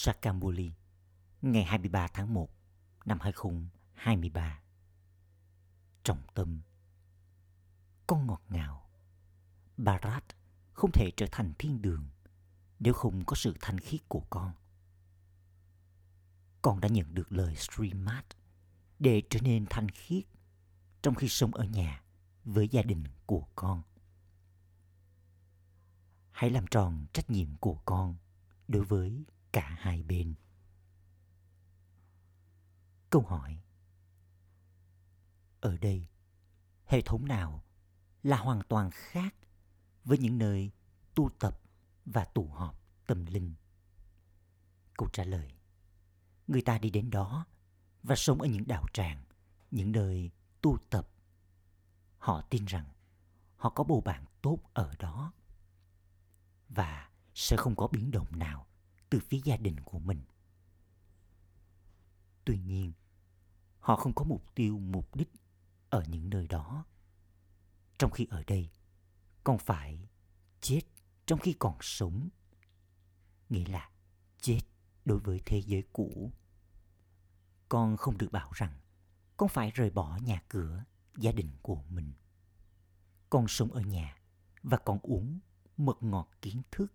Sakamuli, ngày 23 tháng 1 năm 2023. Trọng tâm Con ngọt ngào Bharat không thể trở thành thiên đường nếu không có sự thanh khiết của con. Con đã nhận được lời Srimad để trở nên thanh khiết trong khi sống ở nhà với gia đình của con. Hãy làm tròn trách nhiệm của con đối với cả hai bên. Câu hỏi Ở đây, hệ thống nào là hoàn toàn khác với những nơi tu tập và tụ họp tâm linh? Câu trả lời Người ta đi đến đó và sống ở những đạo tràng, những nơi tu tập. Họ tin rằng họ có bầu bạn tốt ở đó và sẽ không có biến động nào từ phía gia đình của mình. Tuy nhiên, họ không có mục tiêu mục đích ở những nơi đó. Trong khi ở đây, con phải chết trong khi còn sống. Nghĩa là chết đối với thế giới cũ. Con không được bảo rằng con phải rời bỏ nhà cửa, gia đình của mình. Con sống ở nhà và con uống mật ngọt kiến thức.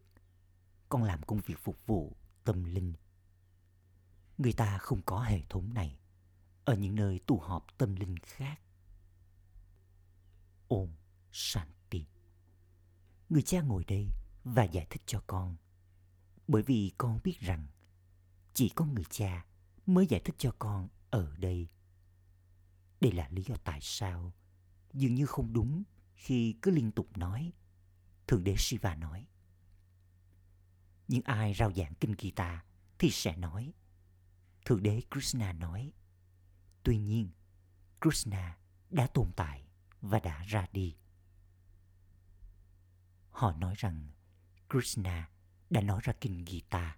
Con làm công việc phục vụ tâm linh. Người ta không có hệ thống này ở những nơi tụ họp tâm linh khác. Ôm Shanti. Người cha ngồi đây và giải thích cho con. Bởi vì con biết rằng chỉ có người cha mới giải thích cho con ở đây. Đây là lý do tại sao dường như không đúng khi cứ liên tục nói Thượng đế Shiva nói. Nhưng ai rao giảng kinh Gita thì sẽ nói. Thượng đế Krishna nói. Tuy nhiên, Krishna đã tồn tại và đã ra đi. Họ nói rằng Krishna đã nói ra kinh Gita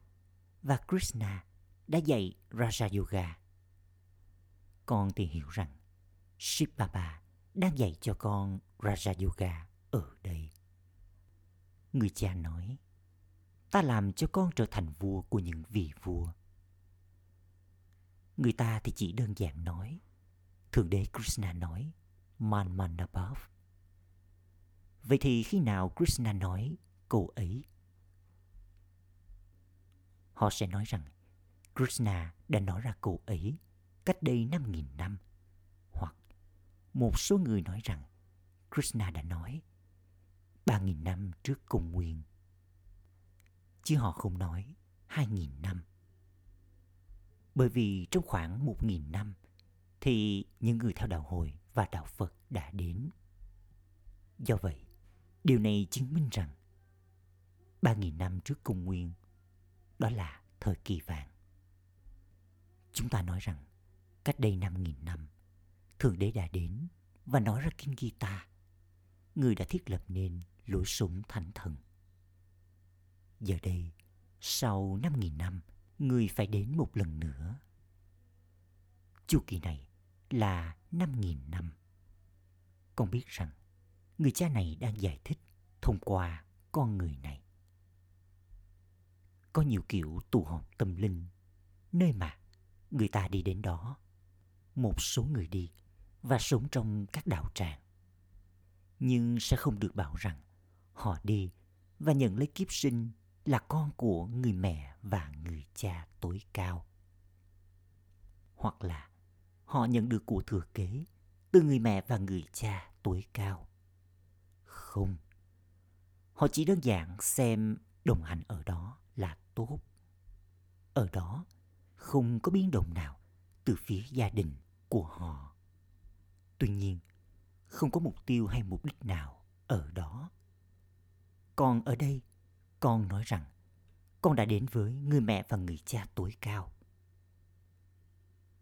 và Krishna đã dạy Raja Yoga. Con thì hiểu rằng Shiv Baba đang dạy cho con Raja Yoga ở đây. Người cha nói, ta làm cho con trở thành vua của những vị vua. Người ta thì chỉ đơn giản nói, Thượng đế Krishna nói, Man Manabhav. above. Vậy thì khi nào Krishna nói câu ấy? Họ sẽ nói rằng Krishna đã nói ra câu ấy cách đây 5.000 năm. Hoặc một số người nói rằng Krishna đã nói 3.000 năm trước công nguyên. Chứ họ không nói 2.000 năm. Bởi vì trong khoảng 1.000 năm thì những người theo đạo hồi và đạo Phật đã đến. Do vậy, điều này chứng minh rằng 3.000 năm trước công nguyên đó là thời kỳ vàng. Chúng ta nói rằng cách đây 5.000 năm, Thượng Đế đã đến và nói ra Kinh Gita. Người đã thiết lập nên lối sống thánh thần. Giờ đây, sau 5.000 năm, người phải đến một lần nữa. Chu kỳ này là 5.000 năm. Con biết rằng người cha này đang giải thích thông qua con người này. Có nhiều kiểu tụ họp tâm linh, nơi mà người ta đi đến đó. Một số người đi và sống trong các đạo tràng. Nhưng sẽ không được bảo rằng họ đi và nhận lấy kiếp sinh là con của người mẹ và người cha tối cao. Hoặc là họ nhận được của thừa kế từ người mẹ và người cha tối cao. Không. Họ chỉ đơn giản xem đồng hành ở đó là tốt. Ở đó không có biến động nào từ phía gia đình của họ. Tuy nhiên, không có mục tiêu hay mục đích nào ở đó. Còn ở đây, con nói rằng con đã đến với người mẹ và người cha tối cao.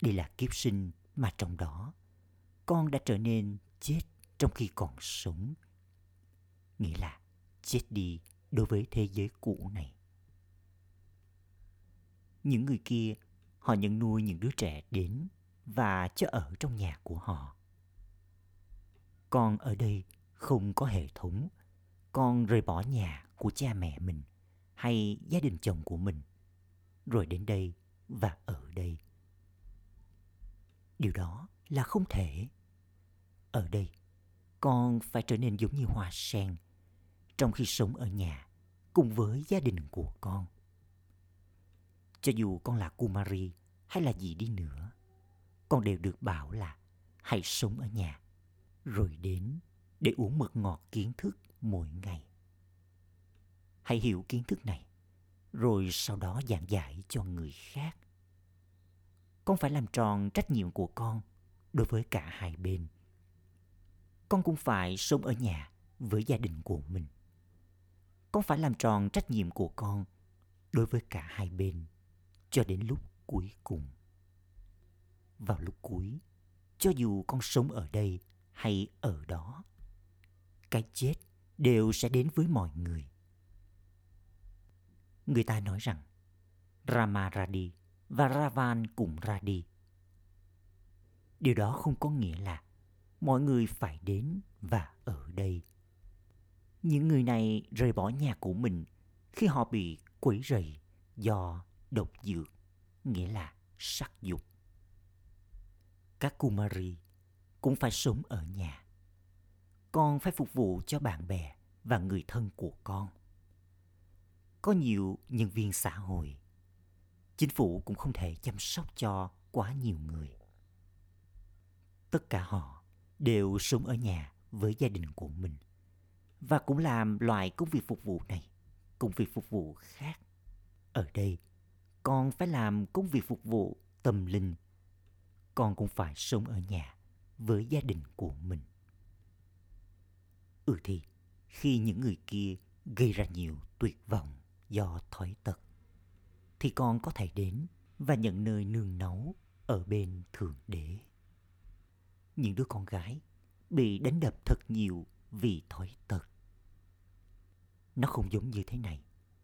Đây là kiếp sinh mà trong đó con đã trở nên chết trong khi còn sống. Nghĩa là chết đi đối với thế giới cũ này. Những người kia, họ nhận nuôi những đứa trẻ đến và cho ở trong nhà của họ. Con ở đây không có hệ thống, con rời bỏ nhà của cha mẹ mình hay gia đình chồng của mình. rồi đến đây và ở đây. Điều đó là không thể. Ở đây, con phải trở nên giống như hoa sen trong khi sống ở nhà cùng với gia đình của con. Cho dù con là Kumari hay là gì đi nữa, con đều được bảo là hãy sống ở nhà, rồi đến để uống mật ngọt kiến thức mỗi ngày. Hãy hiểu kiến thức này, rồi sau đó giảng giải cho người khác. Con phải làm tròn trách nhiệm của con đối với cả hai bên. Con cũng phải sống ở nhà với gia đình của mình. Con phải làm tròn trách nhiệm của con đối với cả hai bên cho đến lúc cuối cùng. Vào lúc cuối, cho dù con sống ở đây hay ở đó, cái chết đều sẽ đến với mọi người. Người ta nói rằng Rama ra đi và Ravan cũng ra đi. Điều đó không có nghĩa là mọi người phải đến và ở đây. Những người này rời bỏ nhà của mình khi họ bị quấy rầy do độc dược, nghĩa là sắc dục. Các Kumari cũng phải sống ở nhà. Con phải phục vụ cho bạn bè và người thân của con. Có nhiều nhân viên xã hội. Chính phủ cũng không thể chăm sóc cho quá nhiều người. Tất cả họ đều sống ở nhà với gia đình của mình và cũng làm loại công việc phục vụ này, công việc phục vụ khác. Ở đây, con phải làm công việc phục vụ tâm linh. Con cũng phải sống ở nhà với gia đình của mình. Ừ thì, khi những người kia gây ra nhiều tuyệt vọng do thói tật, thì con có thể đến và nhận nơi nương náu ở bên Thượng Đế. Những đứa con gái bị đánh đập thật nhiều vì thói tật. Nó không giống như thế này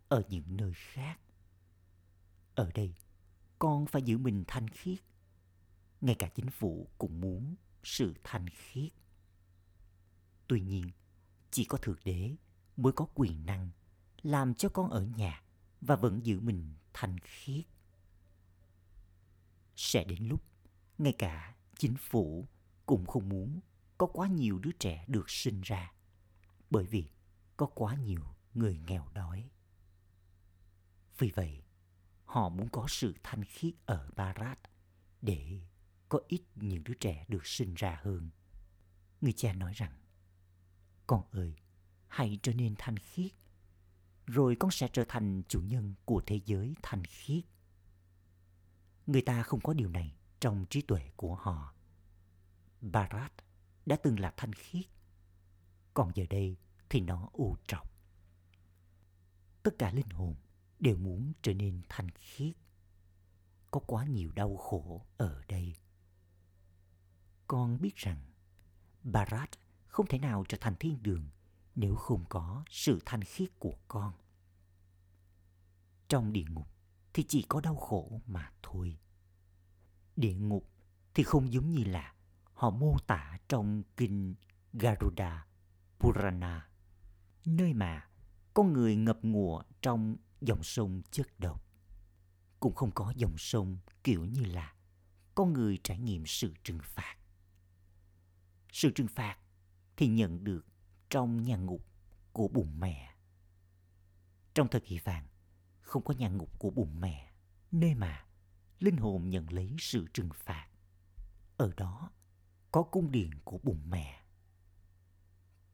ở những nơi khác. Ở đây, con phải giữ mình thanh khiết. Ngay cả chính phủ cũng muốn sự thanh khiết. Tuy nhiên, chỉ có Thượng Đế mới có quyền năng làm cho con ở nhà và vẫn giữ mình thanh khiết. Sẽ đến lúc ngay cả chính phủ cũng không muốn có quá nhiều đứa trẻ được sinh ra bởi vì có quá nhiều người nghèo đói. Vì vậy, họ muốn có sự thanh khiết ở Barat để có ít những đứa trẻ được sinh ra hơn. Người cha nói rằng, con ơi, hãy trở nên thanh khiết, rồi con sẽ trở thành chủ nhân của thế giới thanh khiết. Người ta không có điều này trong trí tuệ của họ. Barat đã từng là thanh khiết, còn giờ đây thì nó u trọc. Tất cả linh hồn đều muốn trở nên thanh khiết. Có quá nhiều đau khổ ở đây. Con biết rằng Barat không thể nào trở thành thiên đường nếu không có sự thanh khiết của con. Trong địa ngục thì chỉ có đau khổ mà thôi. Địa ngục thì không giống như là họ mô tả trong kinh Garuda Purana, nơi mà con người ngập ngụa trong dòng sông chất độc. Cũng không có dòng sông kiểu như là con người trải nghiệm sự trừng phạt. Sự trừng phạt thì nhận được trong nhà ngục của bụng mẹ. Trong thời kỳ vàng, không có nhà ngục của bụng mẹ, nơi mà linh hồn nhận lấy sự trừng phạt. Ở đó có cung điện của bụng mẹ.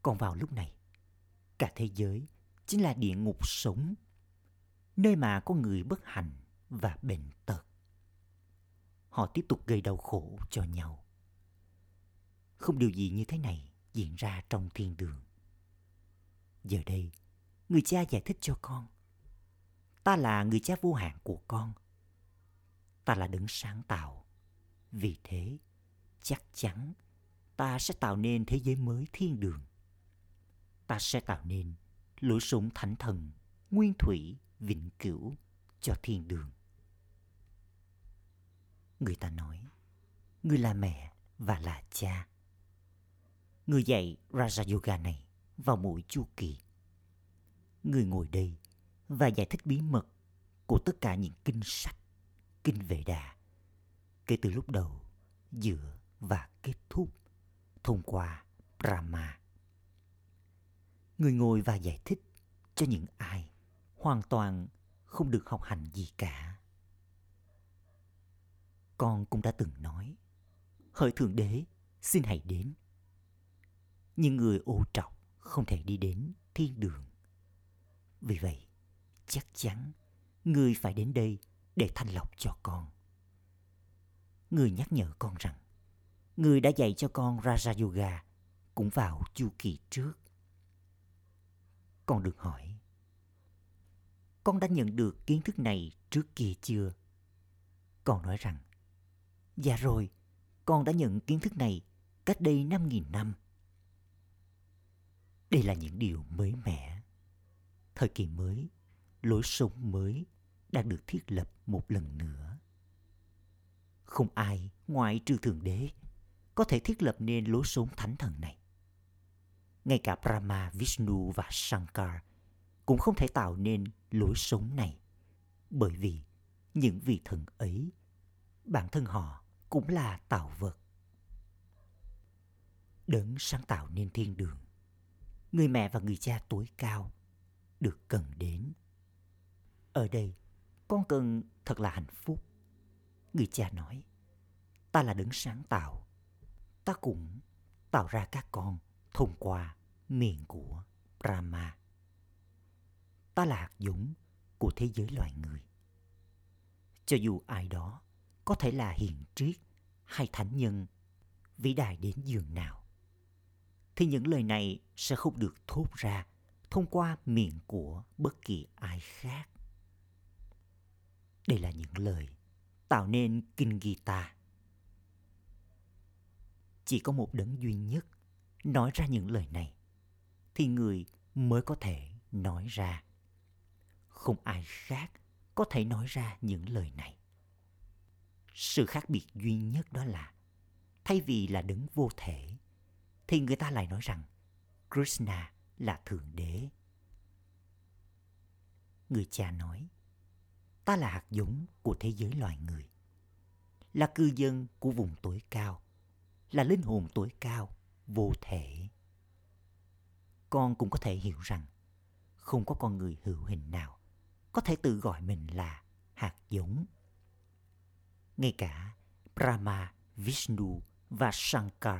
Còn vào lúc này, cả thế giới chính là địa ngục sống, nơi mà có người bất hạnh và bệnh tật. Họ tiếp tục gây đau khổ cho nhau. Không điều gì như thế này diễn ra trong thiên đường. Giờ đây, người cha giải thích cho con. Ta là người cha vô hạn của con. Ta là đấng sáng tạo. Vì thế, chắc chắn ta sẽ tạo nên thế giới mới thiên đường. Ta sẽ tạo nên lối sống thánh thần, nguyên thủy, vĩnh cửu cho thiên đường. Người ta nói, người là mẹ và là cha. Người dạy Raja Yoga này vào mỗi chu kỳ. Người ngồi đây và giải thích bí mật của tất cả những kinh sách, kinh vệ đà, kể từ lúc đầu, giữa và kết thúc thông qua Brahma. Người ngồi và giải thích cho những ai hoàn toàn không được học hành gì cả. Con cũng đã từng nói, hỡi Thượng Đế, xin hãy đến. Nhưng người ô trọc không thể đi đến thiên đường. Vì vậy, chắc chắn người phải đến đây để thanh lọc cho con. Người nhắc nhở con rằng, người đã dạy cho con Raja Yoga cũng vào chu kỳ trước. Con được hỏi, con đã nhận được kiến thức này trước kia chưa? Con nói rằng, dạ rồi, con đã nhận kiến thức này cách đây 5.000 năm. Đây là những điều mới mẻ. Thời kỳ mới, lối sống mới đang được thiết lập một lần nữa. Không ai ngoại trừ Thượng Đế có thể thiết lập nên lối sống thánh thần này. Ngay cả Brahma, Vishnu và Shankar cũng không thể tạo nên lối sống này. Bởi vì những vị thần ấy, bản thân họ cũng là tạo vật. Đấng sáng tạo nên thiên đường, người mẹ và người cha tối cao được cần đến. Ở đây, con cần thật là hạnh phúc. Người cha nói, ta là đấng sáng tạo. Ta cũng tạo ra các con thông qua miệng của Brahma. Ta là hạt giống của thế giới loài người. Cho dù ai đó có thể là hiền triết hay thánh nhân vĩ đại đến giường nào, thì những lời này sẽ không được thốt ra thông qua miệng của bất kỳ ai khác. Đây là những lời tạo nên Kinh Gita. Chỉ có một đấng duy nhất nói ra những lời này thì người mới có thể nói ra. Không ai khác có thể nói ra những lời này. Sự khác biệt duy nhất đó là thay vì là đấng vô thể thì người ta lại nói rằng Krishna là thượng đế. Người cha nói, ta là hạt giống của thế giới loài người, là cư dân của vùng tối cao, là linh hồn tối cao, vô thể. Con cũng có thể hiểu rằng không có con người hữu hình nào có thể tự gọi mình là hạt giống. Ngay cả Brahma, Vishnu và Shankar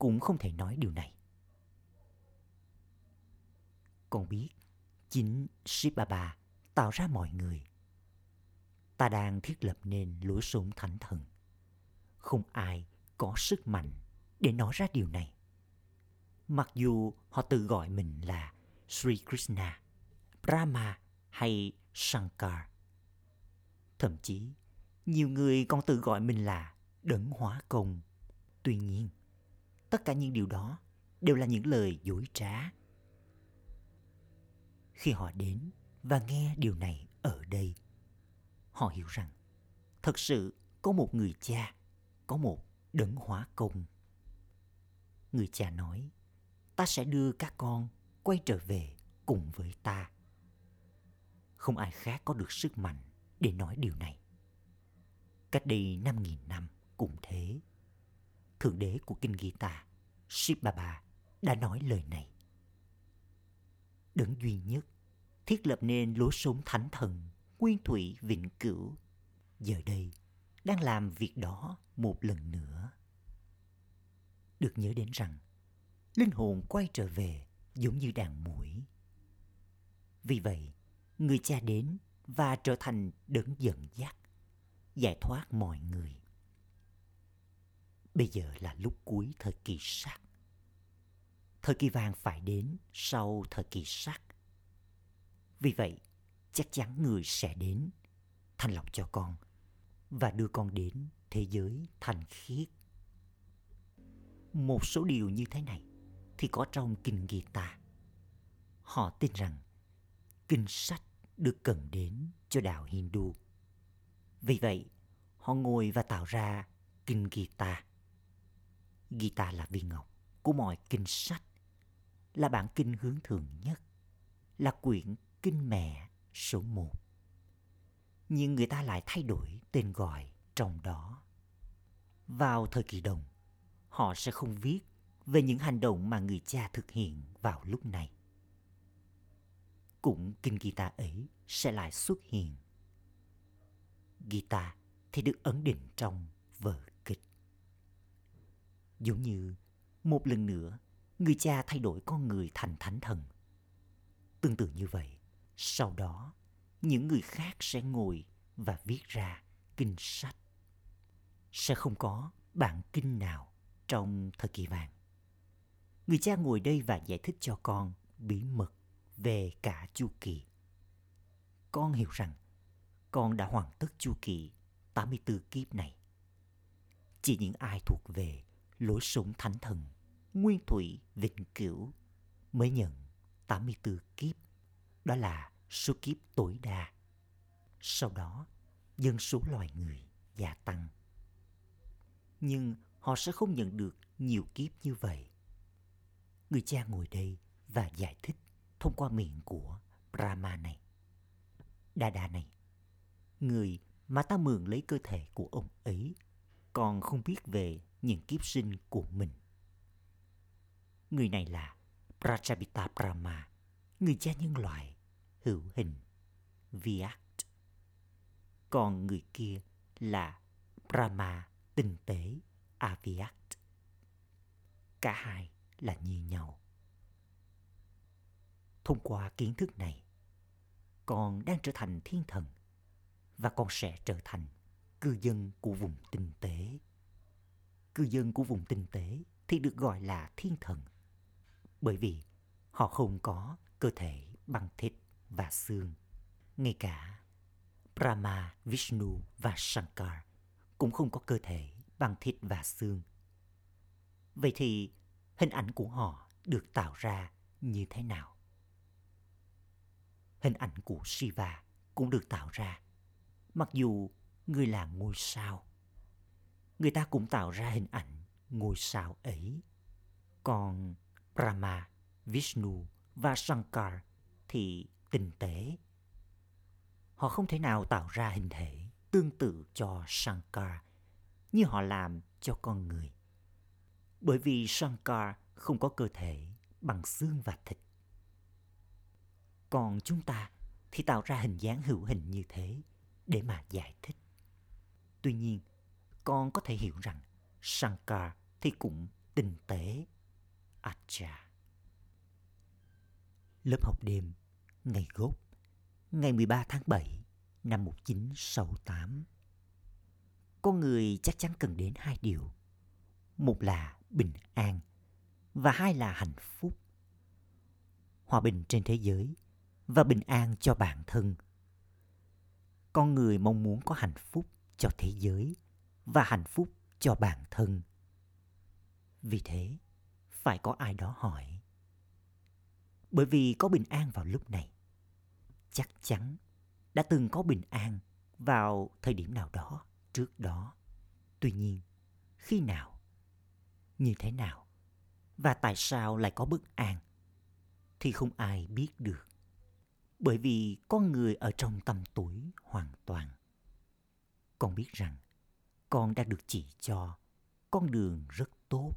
cũng không thể nói điều này. Con biết chính Shiv Baba tạo ra mọi người. Ta đang thiết lập nên lối sống thánh thần. Không ai có sức mạnh để nói ra điều này. Mặc dù họ tự gọi mình là Sri Krishna, Brahma hay Shankar. Thậm chí, nhiều người còn tự gọi mình là đấng hóa công. Tuy nhiên, tất cả những điều đó đều là những lời dối trá. Khi họ đến và nghe điều này ở đây, họ hiểu rằng thật sự có một người cha, có một đấng hóa công. Người cha nói, ta sẽ đưa các con quay trở về cùng với ta. Không ai khác có được sức mạnh để nói điều này. Cách đây 5.000 năm cũng thế. Thượng đế của Kinh Gita, Shiv Baba, đã nói lời này. Đấng duy nhất thiết lập nên lối sống thánh thần, nguyên thủy vĩnh cửu. Giờ đây, đang làm việc đó một lần nữa. Được nhớ đến rằng, linh hồn quay trở về giống như đàn mũi. Vì vậy, người cha đến và trở thành đấng dẫn dắt, giải thoát mọi người. Bây giờ là lúc cuối thời kỳ sắc. Thời kỳ vàng phải đến sau thời kỳ sắc. Vì vậy, chắc chắn người sẽ đến, thanh lọc cho con và đưa con đến thế giới thanh khiết. Một số điều như thế này thì có trong kinh Gita. Họ tin rằng kinh sách được cần đến cho đạo Hindu. Vì vậy, họ ngồi và tạo ra kinh Gita. Gita là viên ngọc của mọi kinh sách, là bản kinh hướng thường nhất, là quyển kinh mẹ số một. nhưng người ta lại thay đổi tên gọi trong đó. Vào thời kỳ đồng, họ sẽ không viết về những hành động mà người cha thực hiện vào lúc này. Cũng kinh guitar ấy sẽ lại xuất hiện. Guitar thì được ấn định trong vở. Giống như một lần nữa, người cha thay đổi con người thành thánh thần. Tương tự như vậy, sau đó, những người khác sẽ ngồi và viết ra kinh sách. Sẽ không có bản kinh nào trong thời kỳ vàng. Người cha ngồi đây và giải thích cho con bí mật về cả chu kỳ. Con hiểu rằng con đã hoàn tất chu kỳ 84 kiếp này. Chỉ những ai thuộc về lối sống thánh thần, nguyên thủy, vĩnh cửu mới nhận 84 kiếp. Đó là số kiếp tối đa. Sau đó, dân số loài người gia tăng. Nhưng họ sẽ không nhận được nhiều kiếp như vậy. Người cha ngồi đây và giải thích thông qua miệng của Brahma này. Đa này, người mà ta mượn lấy cơ thể của ông ấy còn không biết về những kiếp sinh của mình. Người này là Prajapita Brahma, người cha nhân loại, hữu hình, Viat. Còn người kia là Brahma tinh tế, Aviat. Cả hai là như nhau. Thông qua kiến thức này, con đang trở thành thiên thần và con sẽ trở thành cư dân của vùng tinh tế. Cư dân của vùng tinh tế thì được gọi là thiên thần bởi vì họ không có cơ thể bằng thịt và xương. Ngay cả Brahma, Vishnu và Shankar cũng không có cơ thể bằng thịt và xương. Vậy thì hình ảnh của họ được tạo ra như thế nào? Hình ảnh của Shiva cũng được tạo ra, mặc dù người là ngôi sao. Người ta cũng tạo ra hình ảnh ngôi sao ấy. Còn Brahma, Vishnu và Shankar thì tinh tế. Họ không thể nào tạo ra hình thể tương tự cho Shankar như họ làm cho con người. Bởi vì Shankar không có cơ thể bằng xương và thịt. Còn chúng ta thì tạo ra hình dáng hữu hình như thế để mà giải thích. Tuy nhiên, con có thể hiểu rằng Shankar thì cũng tinh tế. Acha. Lớp học đêm, ngày gốc, ngày 13 tháng 7 năm 1968. Con người chắc chắn cần đến hai điều. Một là bình an và hai là hạnh phúc. Hòa bình trên thế giới và bình an cho bản thân. Con người mong muốn có hạnh phúc cho thế giới và hạnh phúc cho bản thân. Vì thế, phải có ai đó hỏi. Bởi vì có bình an vào lúc này, chắc chắn đã từng có bình an vào thời điểm nào đó trước đó. Tuy nhiên, khi nào, như thế nào và tại sao lại có bất an thì không ai biết được. Bởi vì con người ở trong tâm tuổi hoàn toàn. Con biết rằng con đã được chỉ cho con đường rất tốt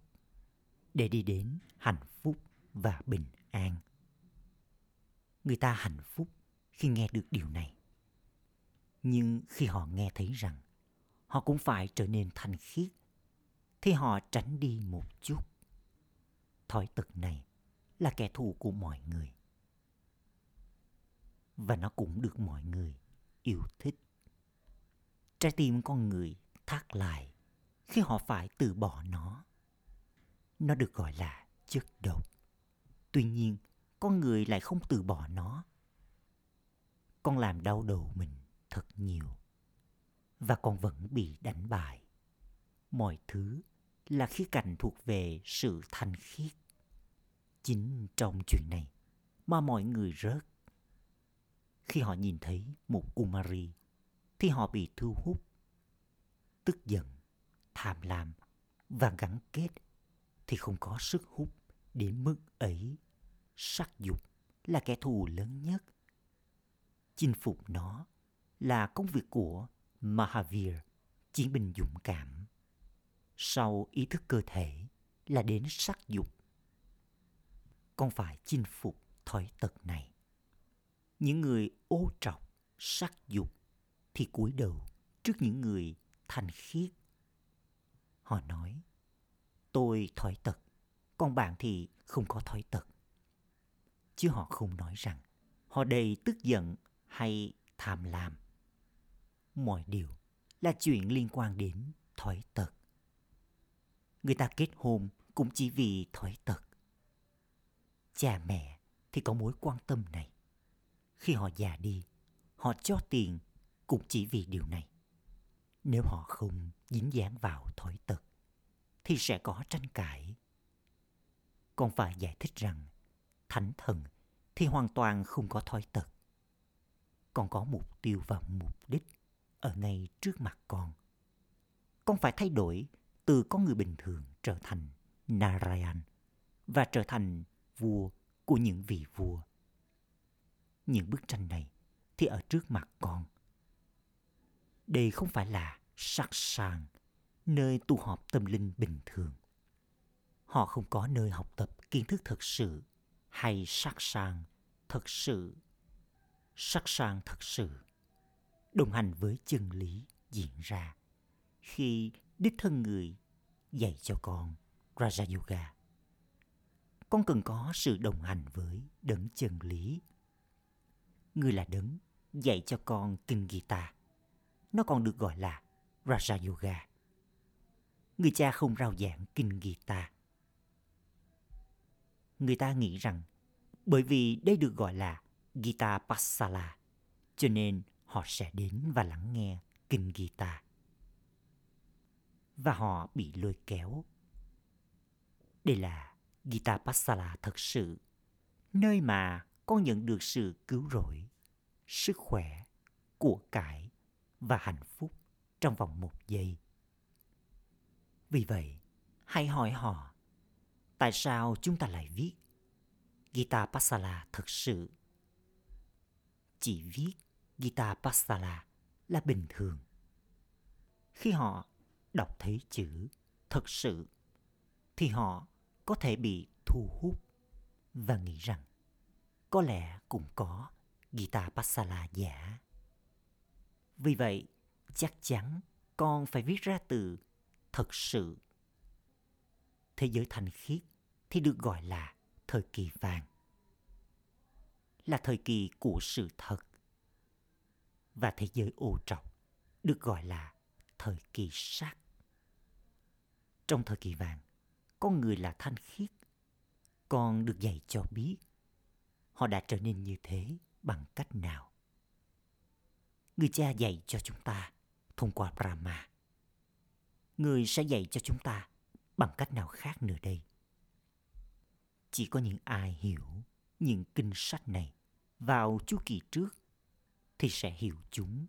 để đi đến hạnh phúc và bình an. Người ta hạnh phúc khi nghe được điều này. Nhưng khi họ nghe thấy rằng họ cũng phải trở nên thanh khiết, thì họ tránh đi một chút. Thói tật này là kẻ thù của mọi người. Và nó cũng được mọi người yêu thích. Trái tim con người thác lại khi họ phải từ bỏ nó. Nó được gọi là chất độc. Tuy nhiên, con người lại không từ bỏ nó. Con làm đau đầu mình thật nhiều. Và con vẫn bị đánh bại. Mọi thứ là khía cạnh thuộc về sự thanh khiết. Chính trong chuyện này mà mọi người rớt. Khi họ nhìn thấy một Kumari thì họ bị thu hút. Tức giận, tham lam và gắn kết thì không có sức hút đến mức ấy. Sắc dục là kẻ thù lớn nhất. Chinh phục nó là công việc của Mahavir, chiến binh dũng cảm. Sau ý thức cơ thể là đến sắc dục. Con phải chinh phục thói tật này. Những người ô trọc, sắc dục thì cúi đầu trước những người thanh khiết. Họ nói, tôi thói tật, còn bạn thì không có thói tật. Chứ họ không nói rằng họ đầy tức giận hay tham lam. Mọi điều là chuyện liên quan đến thói tật. Người ta kết hôn cũng chỉ vì thói tật. Cha mẹ thì có mối quan tâm này. Khi họ già đi, họ cho tiền cũng chỉ vì điều này. Nếu họ không dính dáng vào thói tật, thì sẽ có tranh cãi. Còn phải giải thích rằng thánh thần thì hoàn toàn không có thói tật. con có mục tiêu và mục đích ở ngay trước mặt con. Con phải thay đổi từ con người bình thường trở thành Narayan và trở thành vua của những vị vua. Những bức tranh này thì ở trước mặt con. Đây không phải là sắc sàng, nơi tu họp tâm linh bình thường. Họ không có nơi học tập kiến thức thật sự hay sắc sàng thật sự. Sắc sàng thật sự đồng hành với chân lý diễn ra khi đích thân người dạy cho con Raja Yoga. Con cần có sự đồng hành với đấng chân lý. Người là đấng dạy cho con kinh Gita. Nó còn được gọi là Raja Yoga. Người cha không rao giảng kinh Gita. Người ta nghĩ rằng bởi vì đây được gọi là Gita Pasala, cho nên họ sẽ đến và lắng nghe kinh Gita. Và họ bị lôi kéo. Đây là Gita Pasala thật sự, nơi mà con nhận được sự cứu rỗi, sức khỏe, của cải và hạnh phúc trong vòng một giây. Vì vậy, hãy hỏi họ, tại sao chúng ta lại viết Gita Pasala thật sự? Chỉ viết Gita Pasala là bình thường. Khi họ đọc thấy chữ thật sự thì họ có thể bị thu hút và nghĩ rằng có lẽ cũng có Gita Pasala giả. Vì vậy, chắc chắn con phải viết ra từ thật sự. Thế giới thanh khiết thì được gọi là thời kỳ vàng. Là thời kỳ của sự thật và thế giới ô trọc được gọi là thời kỳ sắc. Trong thời kỳ vàng, con người là thanh khiết. Con được dạy cho biết họ đã trở nên như thế bằng cách nào. Người cha dạy cho chúng ta thông qua Brahma. Người sẽ dạy cho chúng ta bằng cách nào khác nữa đây? Chỉ có những ai hiểu những kinh sách này vào chu kỳ trước thì sẽ hiểu chúng.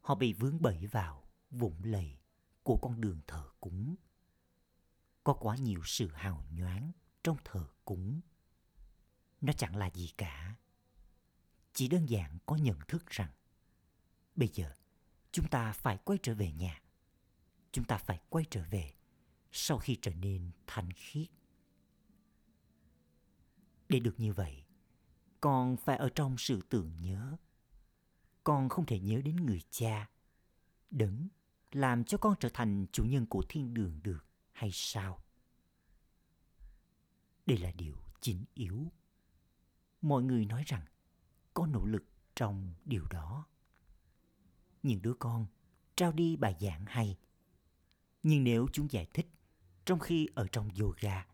Họ bị vướng bẫy vào vũng lầy của con đường thờ cúng. Có quá nhiều sự hào nhoáng trong thờ cúng. Nó chẳng là gì cả. Chỉ đơn giản có nhận thức rằng bây giờ chúng ta phải quay trở về nhà. Chúng ta phải quay trở về sau khi trở nên thanh khiết. Để được như vậy, con phải ở trong sự tưởng nhớ con không thể nhớ đến người cha đấng làm cho con trở thành chủ nhân của thiên đường được hay sao đây là điều chính yếu mọi người nói rằng có nỗ lực trong điều đó những đứa con, trao đi bài giảng hay. Nhưng nếu chúng giải thích, trong khi ở trong yoga,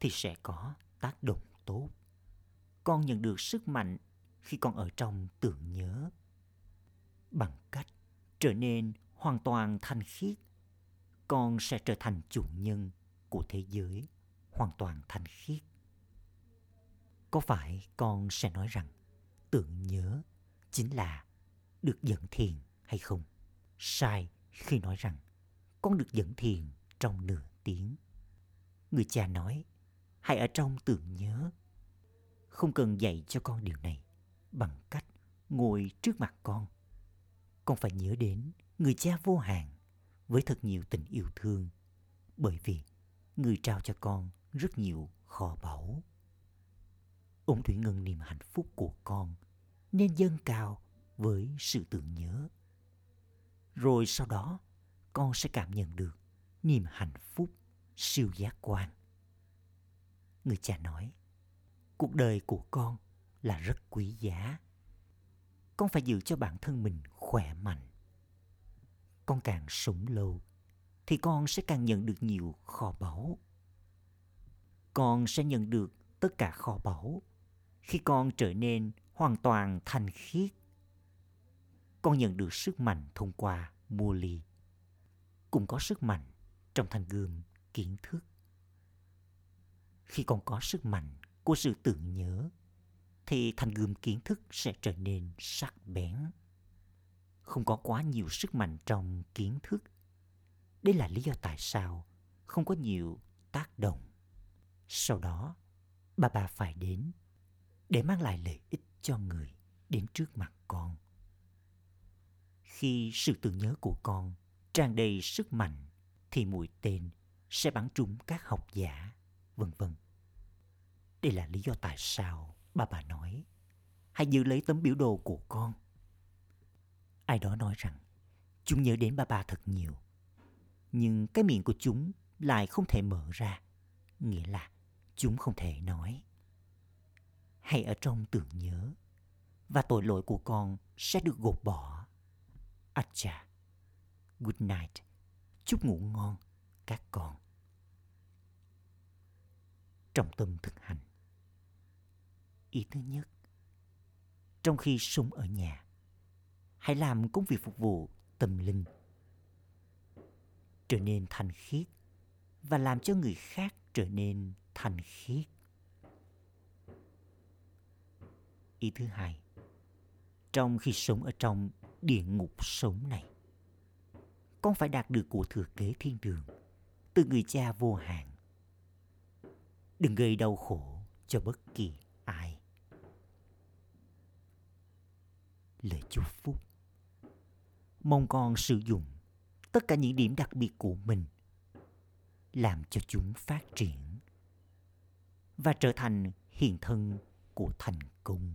thì sẽ có tác động tốt. Con nhận được sức mạnh khi con ở trong tưởng nhớ. Bằng cách trở nên hoàn toàn thanh khiết, con sẽ trở thành chủ nhân của thế giới hoàn toàn thanh khiết. Có phải con sẽ nói rằng tưởng nhớ chính là được dẫn thiền hay không? Sai khi nói rằng, con được dẫn thiền trong nửa tiếng. Người cha nói, hãy ở trong tưởng nhớ. Không cần dạy cho con điều này bằng cách ngồi trước mặt con. Con phải nhớ đến người cha vô hạn với thật nhiều tình yêu thương, bởi vì người trao cho con rất nhiều kho báu. Ông thủy ngân niềm hạnh phúc của con nên dâng cao với sự tưởng nhớ. Rồi sau đó, con sẽ cảm nhận được niềm hạnh phúc, siêu giác quan. Người cha nói, cuộc đời của con là rất quý giá. Con phải giữ cho bản thân mình khỏe mạnh. Con càng sống lâu, thì con sẽ càng nhận được nhiều kho báu. Con sẽ nhận được tất cả kho báu khi con trở nên hoàn toàn thanh khiết con nhận được sức mạnh thông qua mua ly. Cũng có sức mạnh trong thanh gươm kiến thức. Khi con có sức mạnh của sự tưởng nhớ, thì thanh gươm kiến thức sẽ trở nên sắc bén. Không có quá nhiều sức mạnh trong kiến thức. Đây là lý do tại sao không có nhiều tác động. Sau đó, bà bà phải đến để mang lại lợi ích cho người đến trước mặt con khi sự tưởng nhớ của con tràn đầy sức mạnh, thì mũi tên sẽ bắn trúng các học giả, vân vân. Đây là lý do tại sao bà bà nói, hãy giữ lấy tấm biểu đồ của con. Ai đó nói rằng, chúng nhớ đến bà bà thật nhiều, nhưng cái miệng của chúng lại không thể mở ra, nghĩa là chúng không thể nói. Hay ở trong tưởng nhớ, và tội lỗi của con sẽ được gột bỏ acha good night. Chúc ngủ ngon, các con. Trong tâm thực hành. Ý thứ nhất, trong khi sống ở nhà, hãy làm công việc phục vụ tâm linh. Trở nên thanh khiết và làm cho người khác trở nên thanh khiết. Ý thứ hai, trong khi sống ở trong địa ngục sống này. Con phải đạt được của thừa kế thiên đường, từ người cha vô hạn. Đừng gây đau khổ cho bất kỳ ai. Lời chúc phúc. Mong con sử dụng tất cả những điểm đặc biệt của mình, làm cho chúng phát triển và trở thành hiện thân của thành công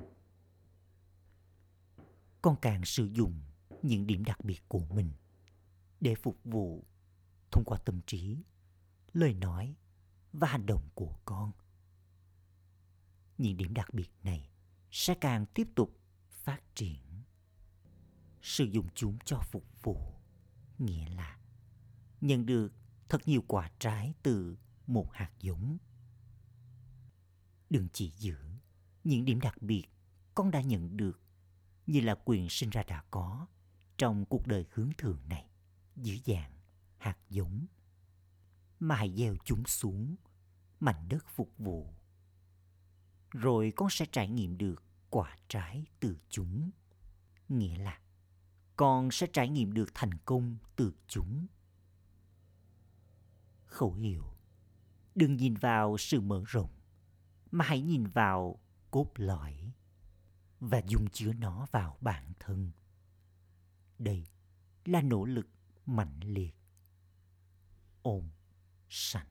con càng sử dụng những điểm đặc biệt của mình để phục vụ thông qua tâm trí, lời nói và hành động của con. Những điểm đặc biệt này sẽ càng tiếp tục phát triển. Sử dụng chúng cho phục vụ, nghĩa là nhận được thật nhiều quả trái từ một hạt giống. Đừng chỉ giữ những điểm đặc biệt con đã nhận được như là quyền sinh ra đã có trong cuộc đời hướng thường này dưới dạng hạt giống. Mà hãy gieo chúng xuống, mảnh đất phục vụ. Rồi con sẽ trải nghiệm được quả trái từ chúng. Nghĩa là, con sẽ trải nghiệm được thành công từ chúng. Khẩu hiệu, đừng nhìn vào sự mở rộng, mà hãy nhìn vào cốt lõi và dung chứa nó vào bản thân đây là nỗ lực mạnh liệt ôm sạch.